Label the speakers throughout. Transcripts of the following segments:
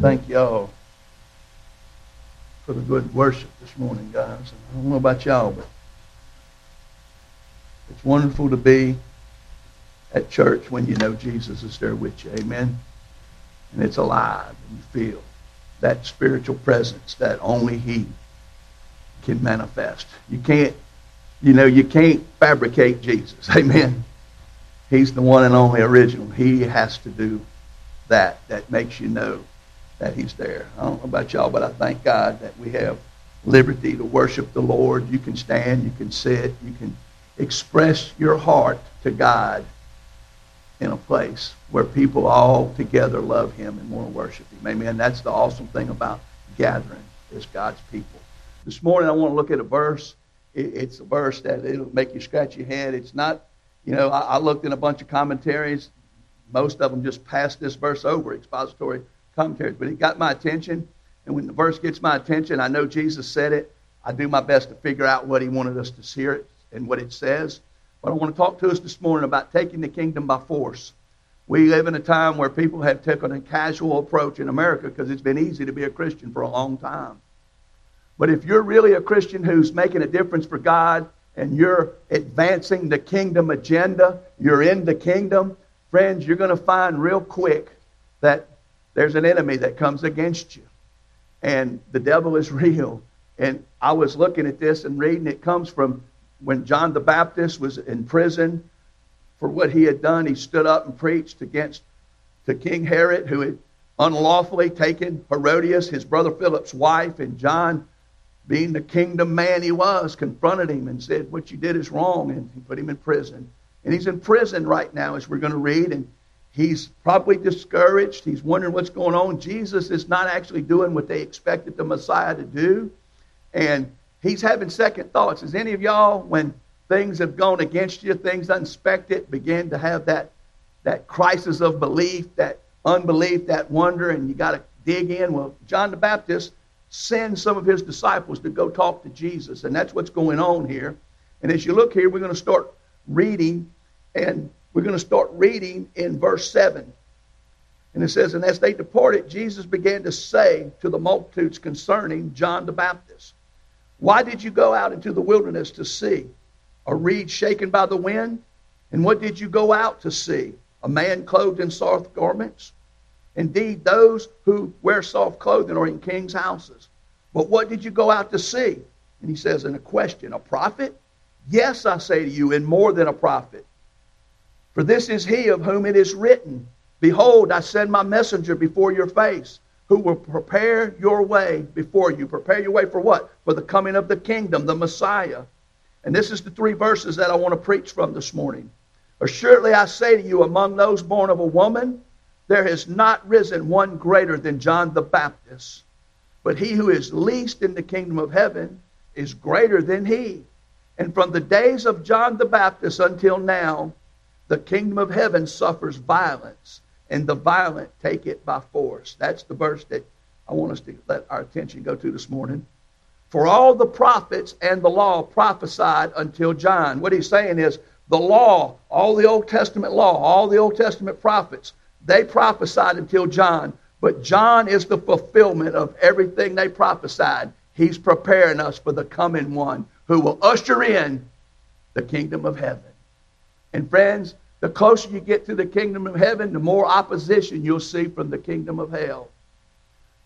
Speaker 1: thank y'all for the good worship this morning, guys. I don't know about y'all, but it's wonderful to be at church when you know Jesus is there with you. Amen. And it's alive and you feel that spiritual presence that only He can manifest. You can't, you know, you can't fabricate Jesus. Amen. He's the one and only original. He has to do that. That makes you know that He's there. I don't know about y'all, but I thank God that we have liberty to worship the Lord. You can stand, you can sit, you can express your heart to God in a place where people all together love him and want to worship him. Amen. That's the awesome thing about gathering is God's people. This morning I want to look at a verse. It's a verse that it'll make you scratch your head. It's not, you know, I looked in a bunch of commentaries. Most of them just passed this verse over, expository commentaries. But it got my attention. And when the verse gets my attention, I know Jesus said it. I do my best to figure out what he wanted us to hear it and what it says. But I want to talk to us this morning about taking the kingdom by force. We live in a time where people have taken a casual approach in America because it's been easy to be a Christian for a long time. But if you're really a Christian who's making a difference for God and you're advancing the kingdom agenda, you're in the kingdom, friends, you're going to find real quick that there's an enemy that comes against you. And the devil is real. And I was looking at this and reading, it comes from when John the Baptist was in prison for what he had done, he stood up and preached against to King Herod, who had unlawfully taken Herodias, his brother Philip's wife, and John, being the kingdom man he was, confronted him and said, What you did is wrong, and he put him in prison. And he's in prison right now, as we're going to read, and he's probably discouraged. He's wondering what's going on. Jesus is not actually doing what they expected the Messiah to do. And he's having second thoughts. Is any of y'all, when things have gone against you, things unexpected, begin to have that that crisis of belief, that unbelief, that wonder, and you got to dig in? Well, John the Baptist sends some of his disciples to go talk to Jesus, and that's what's going on here. And as you look here, we're going to start reading, and we're going to start reading in verse 7. And it says, And as they departed, Jesus began to say to the multitudes concerning John the Baptist, why did you go out into the wilderness to see? A reed shaken by the wind? And what did you go out to see? A man clothed in soft garments? Indeed, those who wear soft clothing are in kings' houses. But what did you go out to see? And he says in a question, a prophet? Yes, I say to you, and more than a prophet. For this is he of whom it is written, Behold, I send my messenger before your face who will prepare your way before you. Prepare your way for what? For the coming of the kingdom, the Messiah. And this is the three verses that I want to preach from this morning. Assuredly, I say to you, among those born of a woman, there has not risen one greater than John the Baptist. But he who is least in the kingdom of heaven is greater than he. And from the days of John the Baptist until now, the kingdom of heaven suffers violence, and the violent take it by force. That's the verse that I want us to let our attention go to this morning. For all the prophets and the law prophesied until John. What he's saying is the law, all the Old Testament law, all the Old Testament prophets, they prophesied until John. But John is the fulfillment of everything they prophesied. He's preparing us for the coming one who will usher in the kingdom of heaven. And friends, the closer you get to the kingdom of heaven, the more opposition you'll see from the kingdom of hell.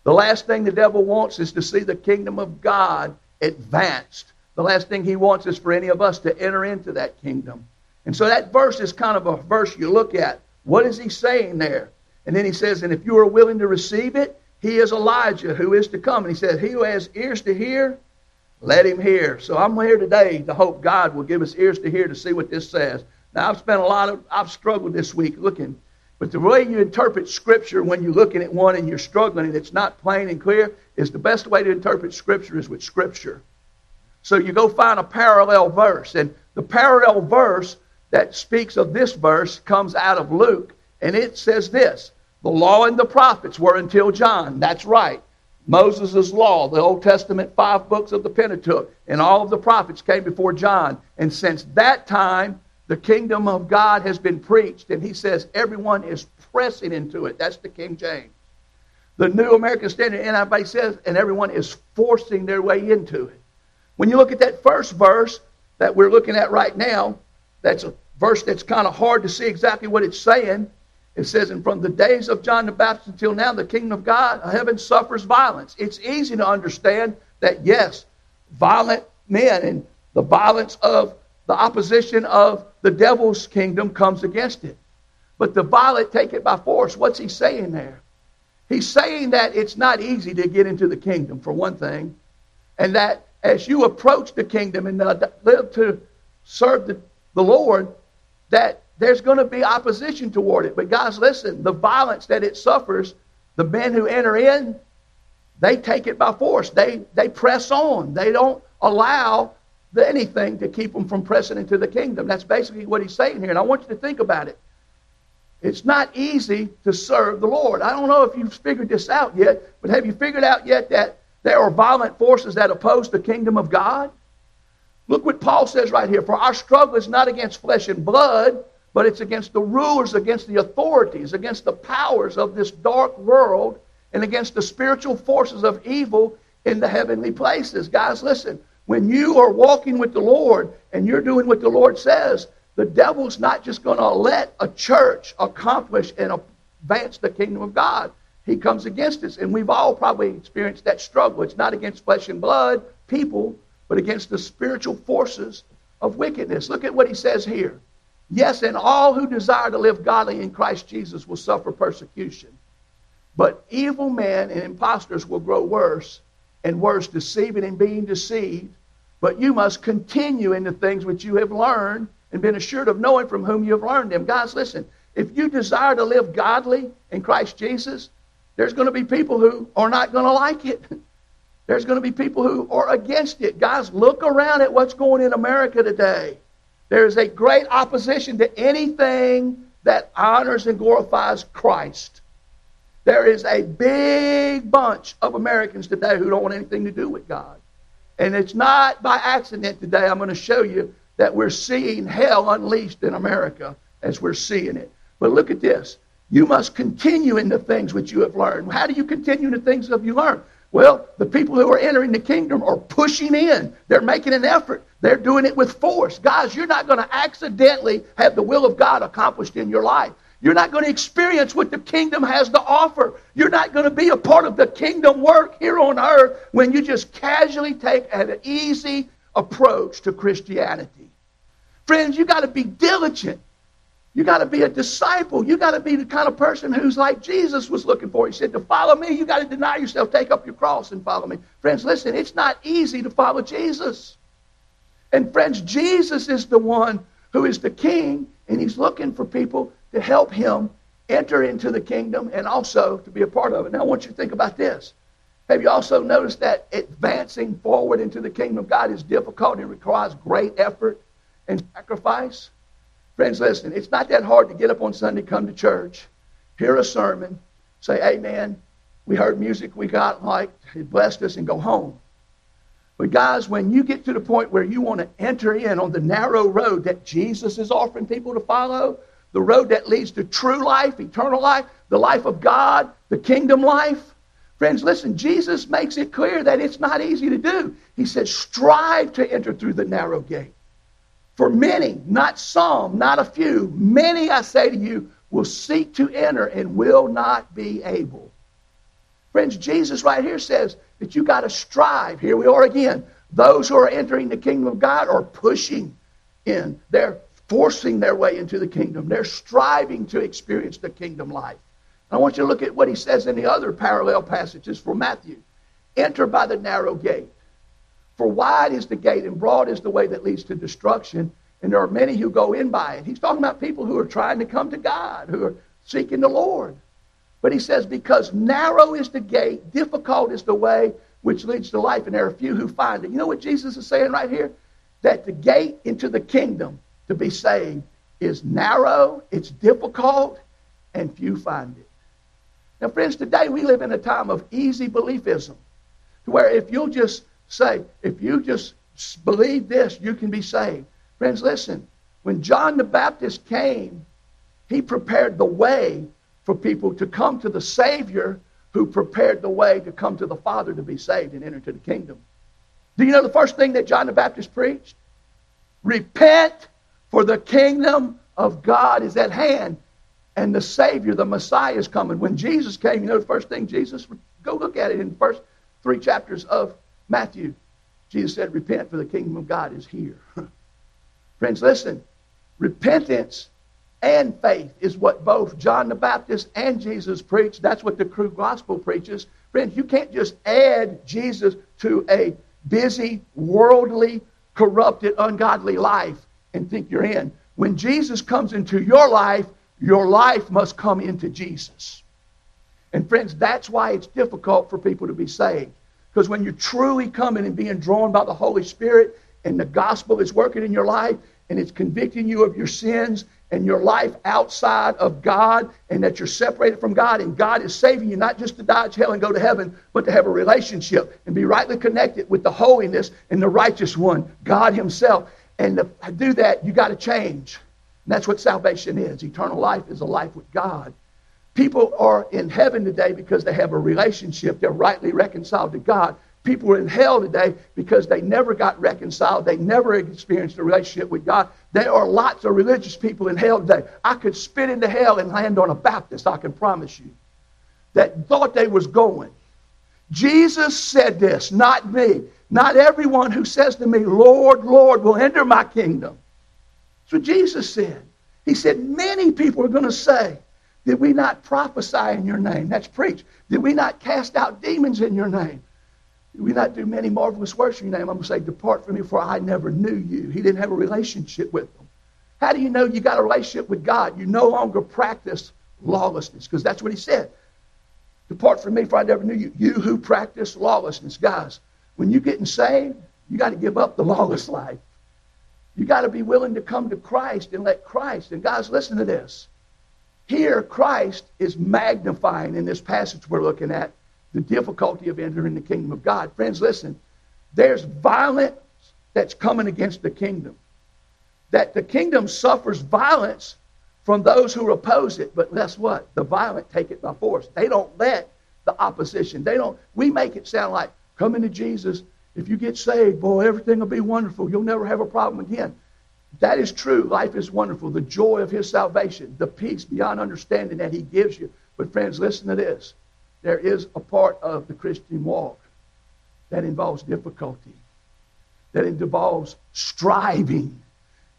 Speaker 1: The last thing the devil wants is to see the kingdom of God advanced. The last thing he wants is for any of us to enter into that kingdom. And so that verse is kind of a verse you look at. What is he saying there? And then he says, And if you are willing to receive it, he is Elijah who is to come. And he says, He who has ears to hear, let him hear. So I'm here today to hope God will give us ears to hear to see what this says. Now, I've spent a lot of, I've struggled this week looking. But the way you interpret Scripture when you're looking at one and you're struggling and it's not plain and clear is the best way to interpret Scripture is with Scripture. So you go find a parallel verse. And the parallel verse that speaks of this verse comes out of Luke. And it says this The law and the prophets were until John. That's right. Moses' law, the Old Testament five books of the Pentateuch, and all of the prophets came before John. And since that time, the kingdom of God has been preached, and he says everyone is pressing into it. That's the King James. the New American Standard NIV says, and everyone is forcing their way into it. When you look at that first verse that we're looking at right now, that's a verse that's kind of hard to see exactly what it's saying. It says, and from the days of John the Baptist until now, the kingdom of God, uh, heaven suffers violence. It's easy to understand that, yes, violent men and the violence of the opposition of the devil's kingdom comes against it. But the violent take it by force. What's he saying there? He's saying that it's not easy to get into the kingdom, for one thing, and that as you approach the kingdom and uh, live to serve the, the Lord, that there's going to be opposition toward it. But guys, listen, the violence that it suffers, the men who enter in, they take it by force. They, they press on. They don't allow anything to keep them from pressing into the kingdom. That's basically what he's saying here. And I want you to think about it. It's not easy to serve the Lord. I don't know if you've figured this out yet, but have you figured out yet that there are violent forces that oppose the kingdom of God? Look what Paul says right here. For our struggle is not against flesh and blood, but it's against the rulers, against the authorities, against the powers of this dark world, and against the spiritual forces of evil in the heavenly places. Guys, listen. When you are walking with the Lord and you're doing what the Lord says, the devil's not just going to let a church accomplish and advance the kingdom of God. He comes against us. And we've all probably experienced that struggle. It's not against flesh and blood, people, but against the spiritual forces of wickedness. Look at what he says here. Yes, and all who desire to live godly in Christ Jesus will suffer persecution. But evil men and impostors will grow worse and worse, deceiving and being deceived. But you must continue in the things which you have learned and been assured of knowing from whom you have learned them. Guys, listen, if you desire to live godly in Christ Jesus, there's going to be people who are not going to like it. There's going to be people who are against it. Guys, look around at what's going in America today. There is a great opposition to anything that honors and glorifies Christ. There is a big bunch of Americans today who don't want anything to do with God. And it's not by accident today. I'm going to show you that we're seeing hell unleashed in America as we're seeing it. But look at this. You must continue in the things which you have learned. How do you continue in the things that you learned? Well, the people who are entering the kingdom are pushing in. They're making an effort. They're doing it with force. Guys, you're not going to accidentally have the will of God accomplished in your life. You're not going to experience what the kingdom has to offer. You're not going to be a part of the kingdom work here on earth when you just casually take an easy approach to Christianity. Friends, you got to be diligent. You got to be a disciple. You got to be the kind of person who's like Jesus was looking for. He said, To follow me, you got to deny yourself, take up your cross, and follow me. Friends, listen, it's not easy to follow Jesus. And friends, Jesus is the one who is the king, and he's looking for people to help him enter into the kingdom and also to be a part of it. Now, I want you to think about this. Have you also noticed that advancing forward into the kingdom of God is difficult and requires great effort and sacrifice? Friends, listen, it's not that hard to get up on Sunday, come to church, hear a sermon, say, Amen. We heard music we got like, it blessed us, and go home. But guys, when you get to the point where you want to enter in on the narrow road that Jesus is offering people to follow, the road that leads to true life, eternal life, the life of God, the kingdom life, Friends, listen, Jesus makes it clear that it's not easy to do. He says, strive to enter through the narrow gate. For many, not some, not a few, many, I say to you, will seek to enter and will not be able. Friends, Jesus right here says that you got to strive. Here we are again. Those who are entering the kingdom of God are pushing in. They're forcing their way into the kingdom. They're striving to experience the kingdom life. I want you to look at what he says in the other parallel passages for Matthew. Enter by the narrow gate. For wide is the gate and broad is the way that leads to destruction, and there are many who go in by it. He's talking about people who are trying to come to God, who are seeking the Lord. But he says, because narrow is the gate, difficult is the way which leads to life, and there are few who find it. You know what Jesus is saying right here? That the gate into the kingdom to be saved is narrow, it's difficult, and few find it. Now, friends, today we live in a time of easy beliefism, to where if you'll just say, if you just believe this, you can be saved. Friends, listen, when John the Baptist came, he prepared the way for people to come to the Savior who prepared the way to come to the Father to be saved and enter into the kingdom. Do you know the first thing that John the Baptist preached? Repent, for the kingdom of God is at hand, and the Savior, the Messiah, is coming. When Jesus came, you know the first thing Jesus, go look at it in the first three chapters of Matthew. Jesus said, Repent, for the kingdom of God is here. Friends, listen. Repentance and faith is what both John the Baptist and Jesus preached. That's what the true gospel preaches. Friends, you can't just add Jesus to a busy, worldly, corrupted, ungodly life and think you're in. When Jesus comes into your life, your life must come into Jesus. And friends, that's why it's difficult for people to be saved. Because when you're truly coming and being drawn by the Holy Spirit and the gospel is working in your life and it's convicting you of your sins and your life outside of God and that you're separated from God and God is saving you not just to dodge hell and go to heaven, but to have a relationship and be rightly connected with the holiness and the righteous one, God Himself. And to do that, you got to change. And that's what salvation is. Eternal life is a life with God. People are in heaven today because they have a relationship. They're rightly reconciled to God. People are in hell today because they never got reconciled. They never experienced a relationship with God. There are lots of religious people in hell today. I could spit into hell and land on a Baptist, I can promise you, that thought they was going. Jesus said this, not me. Not everyone who says to me, Lord, Lord, will enter my kingdom. That's what Jesus said. He said, many people are going to say, did we not prophesy in your name? That's preach. Did we not cast out demons in your name? Did we not do many marvelous works in your name? I'm going to say, Depart from me, for I never knew you. He didn't have a relationship with them. How do you know you got a relationship with God? You no longer practice lawlessness, because that's what he said. Depart from me, for I never knew you. You who practice lawlessness. Guys, when you're getting saved, you got to give up the lawless life. You got to be willing to come to Christ and let Christ. And guys, listen to this. Here, Christ is magnifying in this passage we're looking at the difficulty of entering the kingdom of God. Friends, listen, there's violence that's coming against the kingdom. That the kingdom suffers violence from those who oppose it. But guess what? The violent take it by force. They don't let the opposition. They don't. We make it sound like coming to Jesus. If you get saved, boy, everything will be wonderful. You'll never have a problem again. That is true. Life is wonderful. The joy of His salvation, the peace beyond understanding that He gives you. But friends, listen to this there is a part of the Christian walk that involves difficulty, that involves striving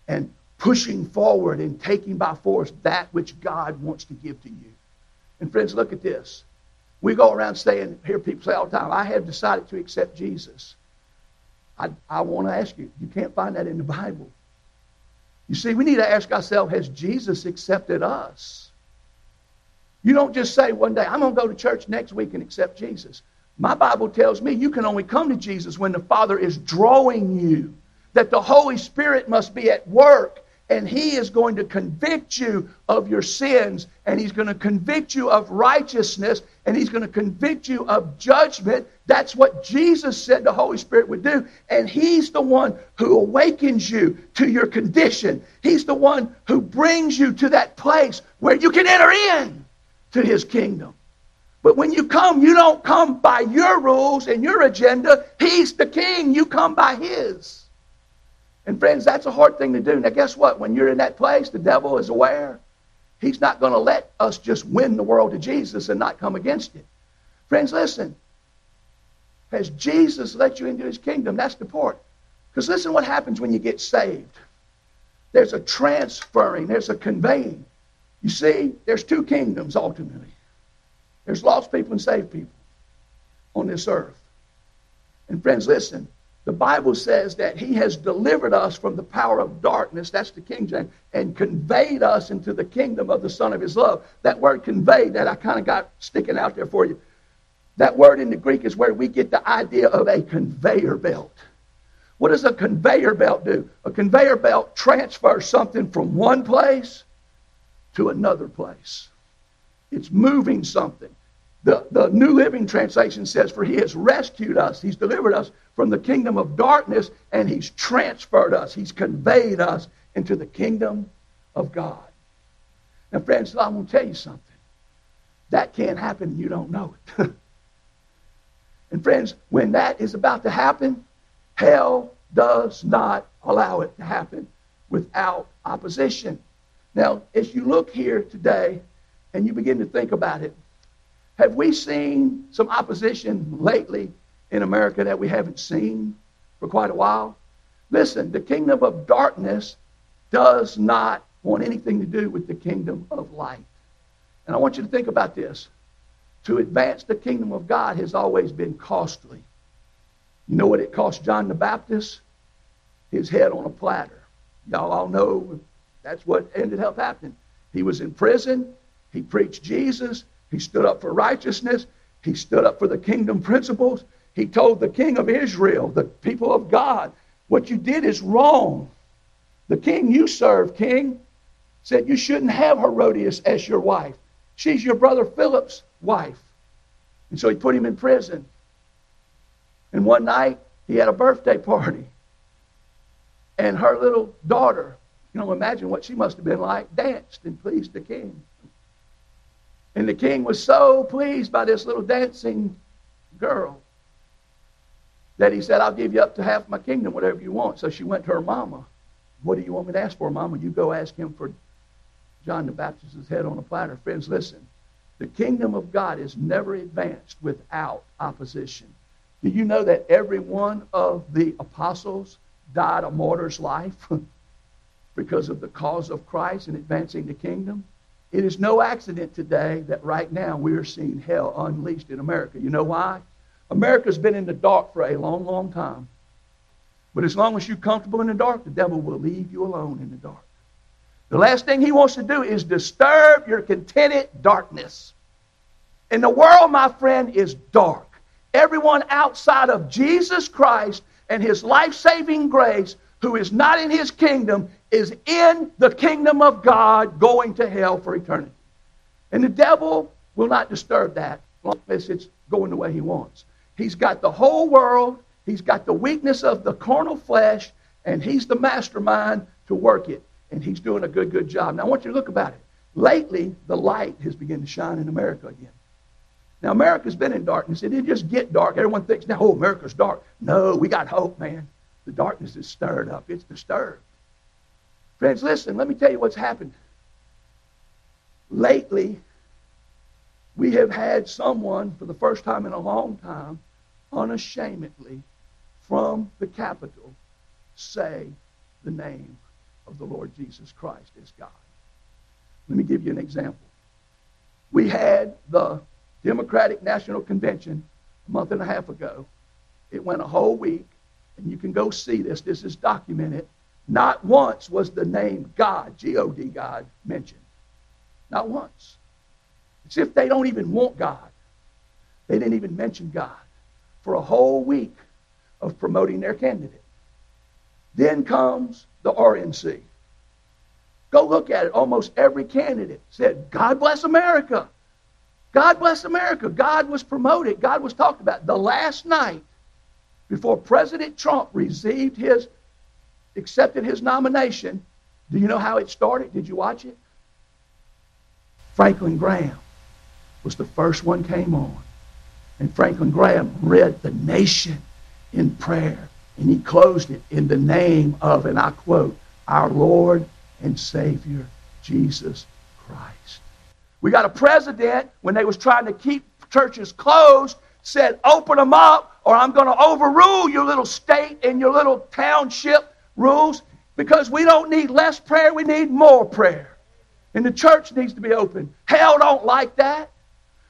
Speaker 1: and pushing forward and taking by force that which God wants to give to you. And friends, look at this. We go around saying, hear people say all the time, I have decided to accept Jesus. I, I want to ask you, you can't find that in the Bible. You see, we need to ask ourselves, has Jesus accepted us? You don't just say one day, I'm going to go to church next week and accept Jesus. My Bible tells me you can only come to Jesus when the Father is drawing you, that the Holy Spirit must be at work, and He is going to convict you of your sins, and He's going to convict you of righteousness, and He's going to convict you of judgment. That's what Jesus said the Holy Spirit would do. And He's the one who awakens you to your condition. He's the one who brings you to that place where you can enter in to his kingdom. But when you come, you don't come by your rules and your agenda. He's the king. You come by his. And friends, that's a hard thing to do. Now, guess what? When you're in that place, the devil is aware. He's not going to let us just win the world to Jesus and not come against it. Friends, listen. Has Jesus let you into his kingdom? That's the part. Because listen what happens when you get saved. There's a transferring, there's a conveying. You see, there's two kingdoms ultimately. There's lost people and saved people on this earth. And friends, listen. The Bible says that he has delivered us from the power of darkness, that's the King James, and conveyed us into the kingdom of the Son of his love. That word conveyed that I kind of got sticking out there for you. That word in the Greek is where we get the idea of a conveyor belt. What does a conveyor belt do? A conveyor belt transfers something from one place to another place. It's moving something. The, the New Living Translation says, For he has rescued us, he's delivered us from the kingdom of darkness, and he's transferred us, he's conveyed us into the kingdom of God. Now, friends, I'm going to tell you something. that can't happen and you don't know it. and friends, when that is about to happen, hell does not allow it to happen without opposition. Now, as you look here today and you begin to think about it, have we seen some opposition lately in America that we haven't seen for quite a while? Listen, the kingdom of darkness does not want anything to do with the kingdom of light. And I want you to think about this. To advance the kingdom of God has always been costly. You know what it cost John the Baptist? His head on a platter. Y'all all know that's what ended up happening. He was in prison. He preached Jesus. He stood up for righteousness. He stood up for the kingdom principles. He told the king of Israel, the people of God, what you did is wrong. The king you serve, king, said you shouldn't have Herodias as your wife. She's your brother Philip's wife. And so he put him in prison. And one night, he had a birthday party. And her little daughter, you know, imagine what she must have been like, danced and pleased the king. And the king was so pleased by this little dancing girl that he said, I'll give you up to half my kingdom, whatever you want. So she went to her mama. What do you want me to ask for, mama? You go ask him for John the Baptist's head on a platter. Friends, listen. The kingdom of God is never advanced without opposition. Do you know that every one of the apostles died a martyr's life because of the cause of Christ and advancing the kingdom? It is no accident today that right now we are seeing hell unleashed in America. You know why? America's been in the dark for a long, long time. But as long as you're comfortable in the dark, the devil will leave you alone in the dark. The last thing he wants to do is disturb your contented darkness. And the world, my friend, is dark. Everyone outside of Jesus Christ and his life saving grace who is not in his kingdom is in the kingdom of God going to hell for eternity. And the devil will not disturb that unless it's going the way he wants. He's got the whole world, he's got the weakness of the carnal flesh, and he's the mastermind to work it. And he's doing a good, good job. Now, I want you to look about it. Lately, the light has begun to shine in America again. Now, America's been in darkness. It didn't just get dark. Everyone thinks now, oh, America's dark. No, we got hope, man. The darkness is stirred up. It's disturbed. Friends, listen, let me tell you what's happened. Lately, we have had someone, for the first time in a long time, unashamedly from the capital say the name of the Lord Jesus Christ is God. Let me give you an example. We had the Democratic National Convention a month and a half ago. It went a whole week, and you can go see this. This is documented. Not once was the name God, G O D God, mentioned. Not once. It's if they don't even want God. They didn't even mention God for a whole week of promoting their candidate. Then comes the RNC. Go look at it. Almost every candidate said, God bless America. God bless America. God was promoted. God was talked about. The last night before President Trump received his, accepted his nomination, do you know how it started? Did you watch it? Franklin Graham was the first one came on. And Franklin Graham read the nation in prayer. And he closed it in the name of, and I quote, our Lord and Savior, Jesus Christ. We got a president, when they was trying to keep churches closed, said, open them up or I'm going to overrule your little state and your little township rules because we don't need less prayer, we need more prayer. And the church needs to be open. Hell don't like that.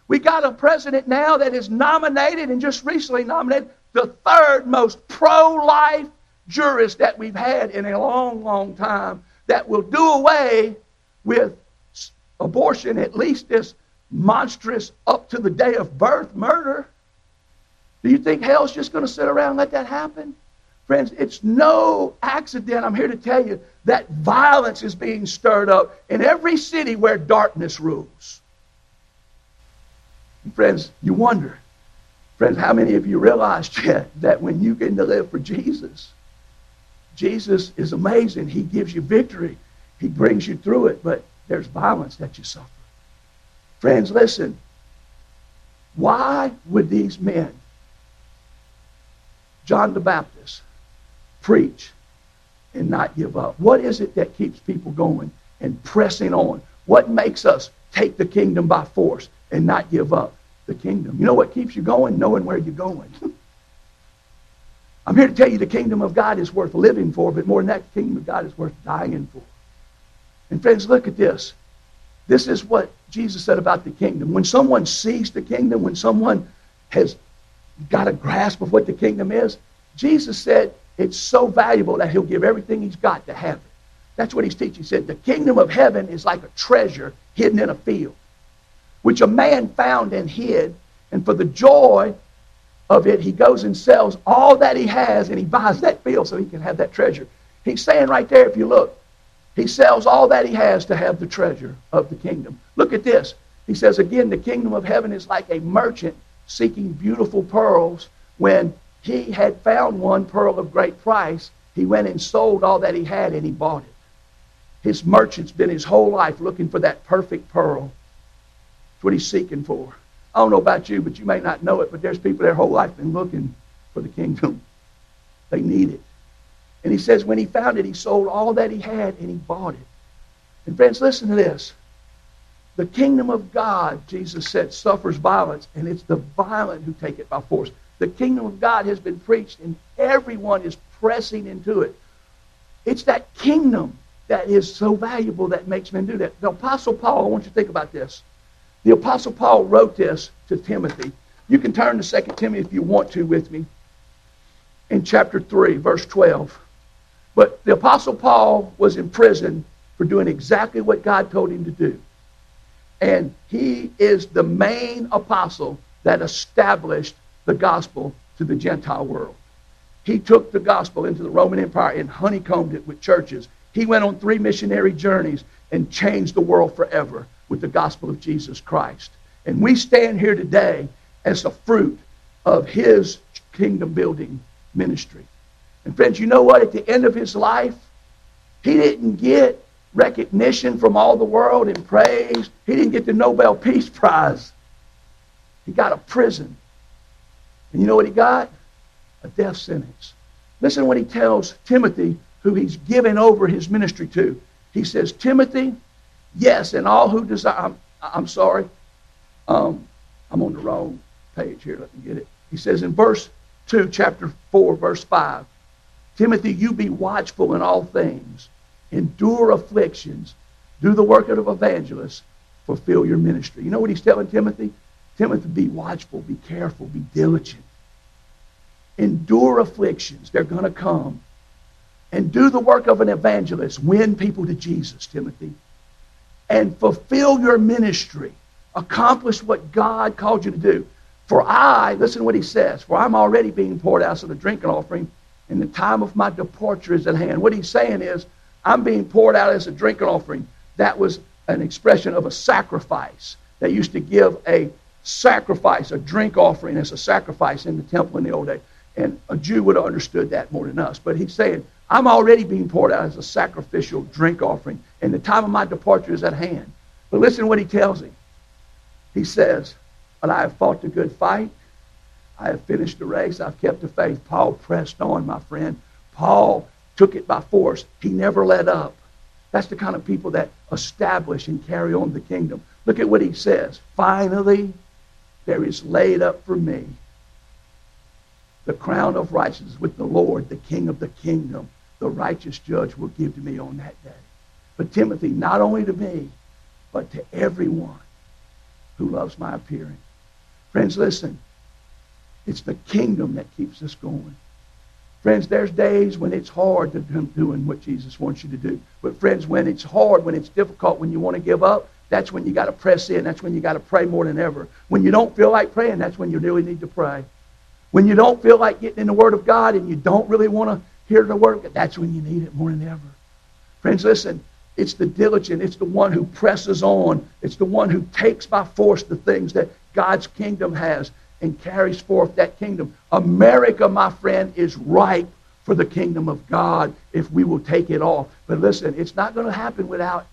Speaker 1: We got a president now that is nominated and just recently nominated the third most pro life jurist that we've had in a long, long time that will do away with abortion, at least this monstrous up to the day of birth murder. Do you think hell's just going to sit around and let that happen? Friends, it's no accident, I'm here to tell you, that violence is being stirred up in every city where darkness rules. Friends, you wonder, friends, how many of you realized yet that when you get to live for Jesus, Jesus is amazing. He gives you victory. He brings you through it, but there's violence that you suffer. Friends, listen, Why would these men, John the Baptist, preach and not give up? What is it that keeps people going and pressing on? What makes us take the kingdom by force and not give up the kingdom? You know what keeps you going? Knowing where you're going. I'm here to tell you the kingdom of God is worth living for, but more than that, the kingdom of God is worth dying for. And friends, look at this. This is what Jesus said about the kingdom. When someone sees the kingdom, when someone has got a grasp of what the kingdom is, Jesus said it's so valuable that he'll give everything he's got to have it. That's what he's teaching. He said the kingdom of heaven is like a treasure hidden in a field, which a man found and hid, and for the joy of it, he goes and sells all that he has and he buys that field so he can have that treasure. He's saying right there, if you look, he sells all that he has to have the treasure of the kingdom. Look at this. He says again, the kingdom of heaven is like a merchant seeking beautiful pearls. When he had found one pearl of great price, he went and sold all that he had and he bought it. His merchant's been his whole life looking for that perfect pearl. That's what he's seeking for. I don't know about you, but you may not know it, but there's people their whole life been looking for the kingdom. They need it. And he says when he found it, he sold all that he had and he bought it. And friends, listen to this. The kingdom of God, Jesus said, suffers violence, and it's the violent who take it by force. The kingdom of God has been preached, and everyone is pressing into it. It's that kingdom that is so valuable that makes men do that. The Apostle Paul, I want you to think about this. The Apostle Paul wrote this to Timothy. You can turn to 2 Timothy if you want to with me in chapter 3, verse 12. But the Apostle Paul was in prison for doing exactly what God told him to do. And he is the main apostle that established the gospel to the Gentile world. He took the gospel into the Roman Empire and honeycombed it with churches. He went on three missionary journeys and changed the world forever with the gospel of Jesus Christ. And we stand here today as the fruit of his kingdom building ministry. And friends, you know what? At the end of his life, he didn't get recognition from all the world and praise. He didn't get the Nobel Peace Prize. He got a prison. And you know what he got? A death sentence. Listen to what he tells Timothy, who he's given over his ministry to. He says, Timothy, Yes, and all who desire. I'm, I'm sorry. Um, I'm on the wrong page here. Let me get it. He says in verse 2, chapter 4, verse 5 Timothy, you be watchful in all things, endure afflictions, do the work of evangelists, fulfill your ministry. You know what he's telling Timothy? Timothy, be watchful, be careful, be diligent. Endure afflictions, they're going to come. And do the work of an evangelist. Win people to Jesus, Timothy and fulfill your ministry. Accomplish what God called you to do. For I, listen to what he says, for I'm already being poured out as a drinking offering, and the time of my departure is at hand. What he's saying is, I'm being poured out as a drinking offering. That was an expression of a sacrifice. They used to give a sacrifice, a drink offering as a sacrifice in the temple in the old days. And a Jew would have understood that more than us. But he's saying, I'm already being poured out as a sacrificial drink offering, and the time of my departure is at hand. But listen to what he tells him. He says, But I have fought the good fight. I have finished the race. I've kept the faith. Paul pressed on, my friend. Paul took it by force. He never let up. That's the kind of people that establish and carry on the kingdom. Look at what he says. Finally, there is laid up for me the crown of righteousness with the Lord, the King of the kingdom the righteous judge will give to me on that day. But Timothy, not only to me, but to everyone who loves my appearing. Friends, listen. It's the kingdom that keeps us going. Friends, there's days when it's hard to do doing what Jesus wants you to do. But friends, when it's hard, when it's difficult, when you want to give up, that's when you got to press in. That's when you got to pray more than ever. When you don't feel like praying, that's when you really need to pray. When you don't feel like getting in the Word of God and you don't really want to hear the word, that's when you need it more than ever. Friends, listen, it's the diligent, it's the one who presses on, it's the one who takes by force the things that God's kingdom has and carries forth that kingdom. America, my friend, is ripe for the kingdom of God if we will take it off. But listen, it's not going to happen without.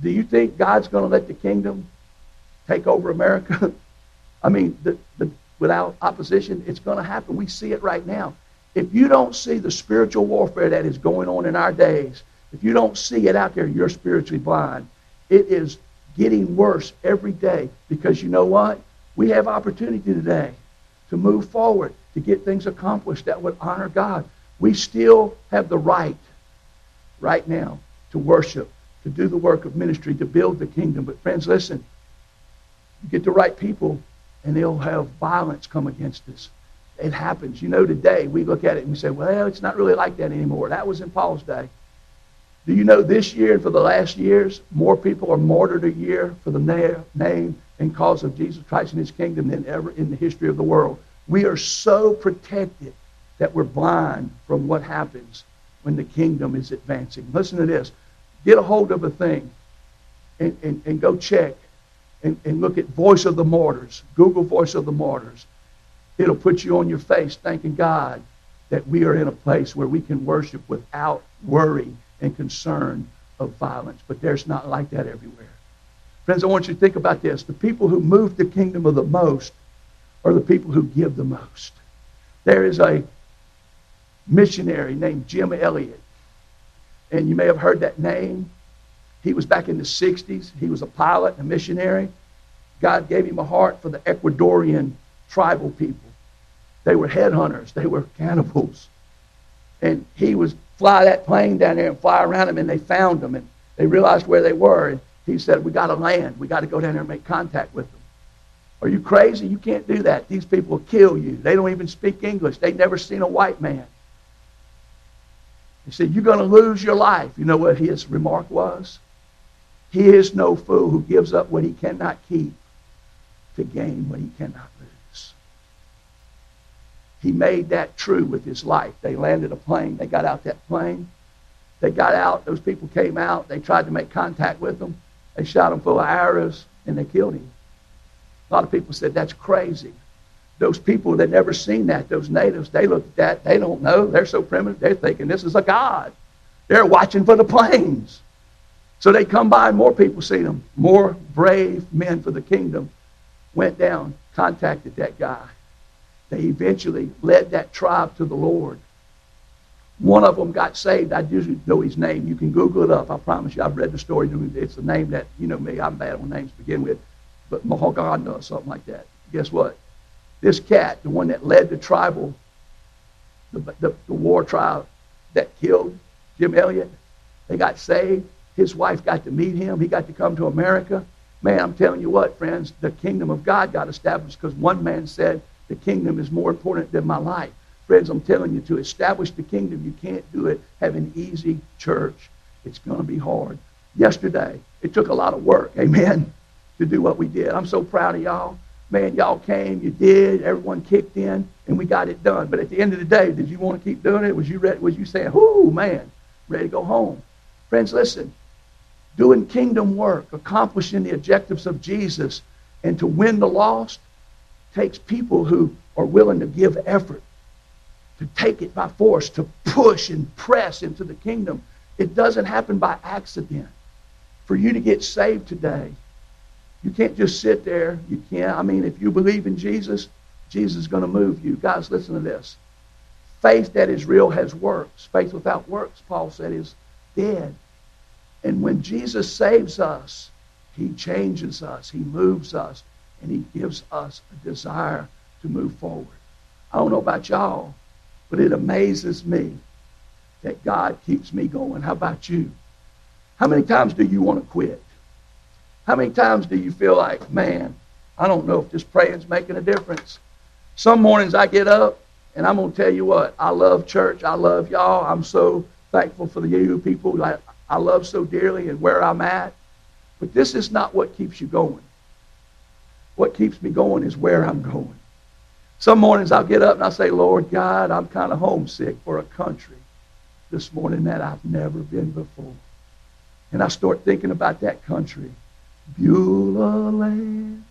Speaker 1: Do you think God's going to let the kingdom take over America. I mean, the, the, without opposition, it's going to happen. We see it right now. If you don't see the spiritual warfare that is going on in our days, if you don't see it out there, you're spiritually blind. It is getting worse every day because you know what? We have opportunity today to move forward, to get things accomplished that would honor God. We still have the right, right now, to worship, to do the work of ministry, to build the kingdom. But friends, listen, you get the right people, and they'll have violence come against us. It happens. You know, today we look at it and we say, well, it's not really like that anymore. That was in Paul's day. Do you know this year and for the last years, more people are martyred a year for the name and cause of Jesus Christ and his kingdom than ever in the history of the world? We are so protected that we're blind from what happens when the kingdom is advancing. Listen to this. Get a hold of a thing and, and, and go check and, and look at Voice of the Martyrs. Google Voice of the Martyrs. It'll put you on your face thanking God that we are in a place where we can worship without worry and concern of violence. But there's not like that everywhere. Friends, I want you to think about this. The people who move the kingdom of the most are the people who give the most. There is a missionary named Jim Elliot. And you may have heard that name. He was back in the 60s. He was a pilot, and a missionary. God gave him a heart for the Ecuadorian tribal people. They were headhunters, they were cannibals. And he was fly that plane down there and fly around them, and they found them, and they realized where they were. And he said, We got to land. We got to go down there and make contact with them. Are you crazy? You can't do that. These people will kill you. They don't even speak English. They've never seen a white man. He said, You're going to lose your life. You know what his remark was? He is no fool who gives up what he cannot keep to gain what he cannot. He made that true with his life. They landed a plane. They got out that plane. They got out. Those people came out. They tried to make contact with them. They shot him full of arrows, and they killed him. A lot of people said, that's crazy. Those people that never seen that, those natives, they looked at that. They don't know. They're so primitive. They're thinking this is a god. They're watching for the planes. So they come by, and more people see them. More brave men for the kingdom went down, contacted that guy. They eventually led that tribe to the Lord. One of them got saved. I usually know his name. You can Google it up. I promise you. I've read the story. It's a name that, you know me, I'm bad on names to begin with. But Mahogany or something like that. Guess what? This cat, the one that led the tribal, the, the, the war trial that killed Jim Elliot, they got saved. His wife got to meet him. He got to come to America. Man, I'm telling you what, friends, the kingdom of God got established because one man said, the kingdom is more important than my life. Friends, I'm telling you, to establish the kingdom, you can't do it have an easy church. It's going to be hard. Yesterday, it took a lot of work, amen, to do what we did. I'm so proud of y'all. Man, y'all came, you did, everyone kicked in, and we got it done. But at the end of the day, did you want to keep doing it? Was you ready? Was you saying, "Whoo, man, ready to go home"? Friends, listen doing kingdom work, accomplishing the objectives of Jesus, and to win the lost takes people who are willing to give effort, to take it by force, to push and press into the kingdom. It doesn't happen by accident. For you to get saved today, you can't just sit there. You can't. I mean, if you believe in Jesus, Jesus is going to move you. Guys, listen to this. Faith that is real has works. Faith without works, Paul said, is dead. And when Jesus saves us, he changes us, he moves us, and he gives us a desire to move forward. I don't know about y'all, but it amazes me that God keeps me going. How about you? How many times do you want to quit? How many times do you feel like, man, I don't know if this praying's making a difference? Some mornings I get up, and I'm going to tell you what, I love church. I love y'all. I'm so thankful for the you people. Like, I love so dearly and where I'm at. But this is not what keeps you going. What keeps me going is where I'm going. Some mornings I'll get up and I'll say, Lord God, I'm kind of homesick for a country this morning that I've never been before. And I start thinking about that country. Beulah land,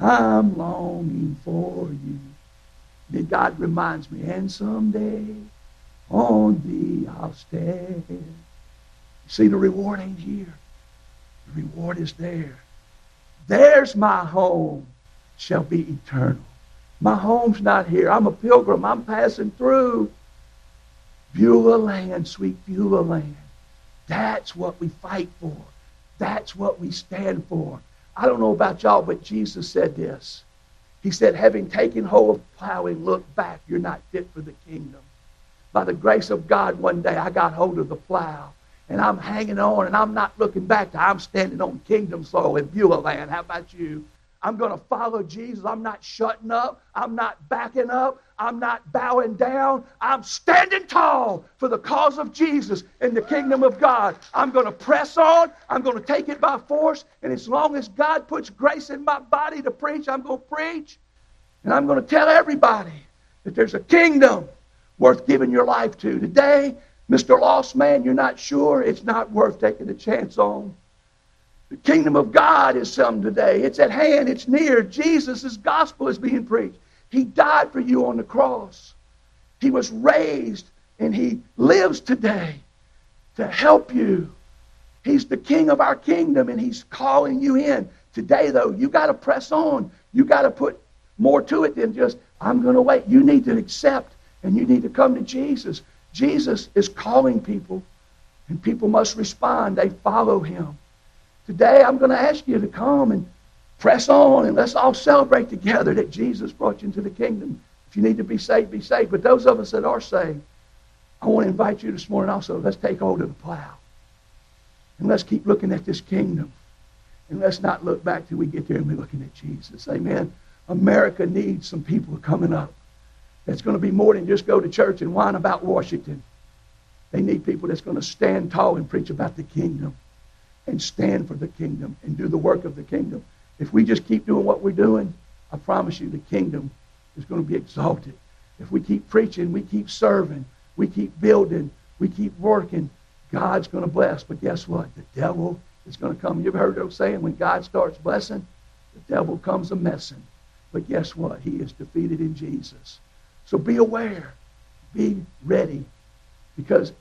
Speaker 1: I'm longing for you. Then God reminds me, and someday on thee I'll stand. See, the reward ain't here. The reward is there. There's my home shall be eternal. My home's not here. I'm a pilgrim. I'm passing through. Beulah land, sweet Beulah land. That's what we fight for. That's what we stand for. I don't know about y'all, but Jesus said this. He said, having taken hold of plowing, look back. You're not fit for the kingdom. By the grace of God, one day I got hold of the plow and I'm hanging on and I'm not looking back. I'm standing on kingdom soil in Beulah land. How about you? I'm going to follow Jesus. I'm not shutting up. I'm not backing up. I'm not bowing down. I'm standing tall for the cause of Jesus in the kingdom of God. I'm going to press on. I'm going to take it by force. And as long as God puts grace in my body to preach, I'm going to preach. And I'm going to tell everybody that there's a kingdom worth giving your life to. Today, Mr. Lost Man, you're not sure. It's not worth taking a chance on. The kingdom of God is some today. It's at hand. It's near. Jesus' gospel is being preached. He died for you on the cross. He was raised and he lives today to help you. He's the king of our kingdom and he's calling you in. Today, though, you got to press on. You got to put more to it than just, I'm going to wait. You need to accept and you need to come to Jesus. Jesus is calling people and people must respond. They follow him. Today, I'm going to ask you to come and press on and let's all celebrate together that Jesus brought you into the kingdom. If you need to be saved, be saved. But those of us that are saved, I want to invite you this morning also. Let's take hold of the plow. And let's keep looking at this kingdom. And let's not look back till we get there and we're looking at Jesus. Amen. America needs some people coming up. That's going to be more than just go to church and whine about Washington. They need people that's going to stand tall and preach about the kingdom and stand for the kingdom and do the work of the kingdom. If we just keep doing what we're doing, I promise you the kingdom is going to be exalted. If we keep preaching, we keep serving, we keep building, we keep working, God's going to bless. But guess what? The devil is going to come. You ever heard those saying, when God starts blessing, the devil comes a messing. But guess what? He is defeated in Jesus. So be aware. Be ready. Because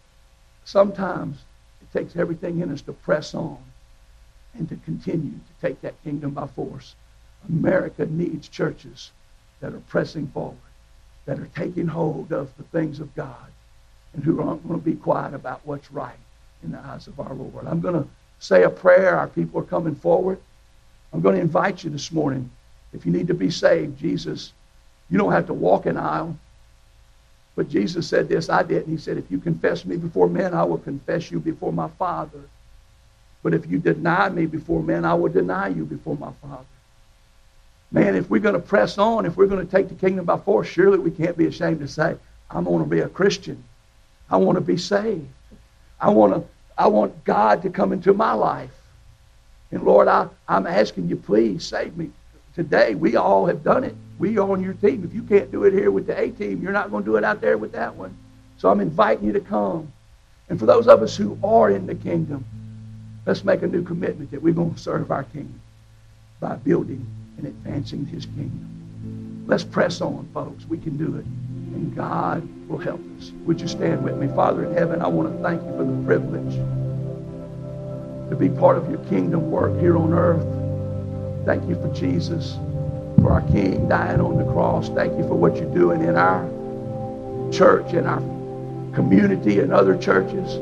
Speaker 1: sometimes it takes everything in us to press on and to continue to take that kingdom by force. America needs churches that are pressing forward, that are taking hold of the things of God, and who aren't going to be quiet about what's right in the eyes of our Lord. I'm going to say a prayer. Our people are coming forward. I'm going to invite you this morning. If you need to be saved, Jesus, you don't have to walk an aisle. But Jesus said this, I didn't. He said, If you confess me before men, I will confess you before my Father. But if you deny me before men, I will deny you before my Father. Man, if we're going to press on, if we're going to take the kingdom by force, surely we can't be ashamed to say, I'm going to be a Christian. I want to be saved. I want to I want God to come into my life. And Lord, I, I'm asking you, please save me. Today, we all have done it. We are on your team. If you can't do it here with the A team, you're not going to do it out there with that one. So I'm inviting you to come. And for those of us who are in the kingdom, let's make a new commitment that we're going to serve our King by building and advancing his kingdom. Let's press on, folks. We can do it. And God will help us. Would you stand with me? Father in heaven, I want to thank you for the privilege to be part of your kingdom work here on earth. Thank you for Jesus for our King dying on the cross. Thank you for what you're doing in our church, in our community, and other churches.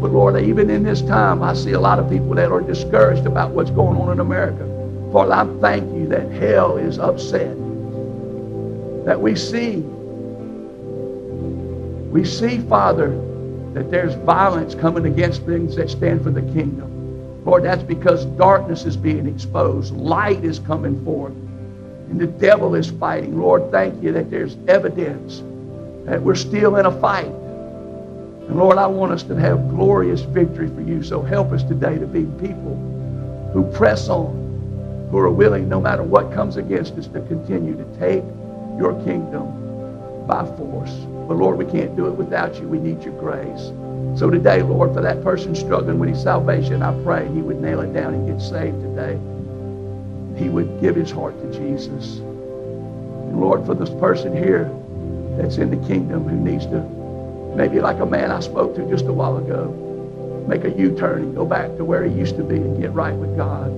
Speaker 1: But Lord, even in this time, I see a lot of people that are discouraged about what's going on in America. Father, I thank you that hell is upset. That we see, we see, Father, that there's violence coming against things that stand for the kingdom. Lord, that's because darkness is being exposed. Light is coming forth and the devil is fighting. Lord, thank you that there's evidence that we're still in a fight. And Lord, I want us to have glorious victory for you. So help us today to be people who press on, who are willing, no matter what comes against us, to continue to take your kingdom by force. But Lord, we can't do it without you. We need your grace. So today, Lord, for that person struggling with his salvation, I pray he would nail it down and get saved today he would give his heart to Jesus. And Lord, for this person here that's in the kingdom who needs to, maybe like a man I spoke to just a while ago, make a U-turn and go back to where he used to be and get right with God.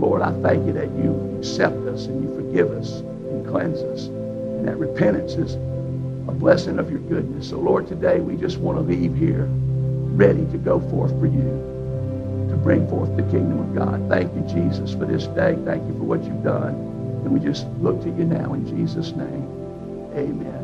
Speaker 1: Lord, I thank you that you accept us and you forgive us and cleanse us. And that repentance is a blessing of your goodness. So, Lord, today we just want to leave here ready to go forth for you to bring forth the kingdom of God. Thank you, Jesus, for this day. Thank you for what you've done. And we just look to you now in Jesus' name. Amen.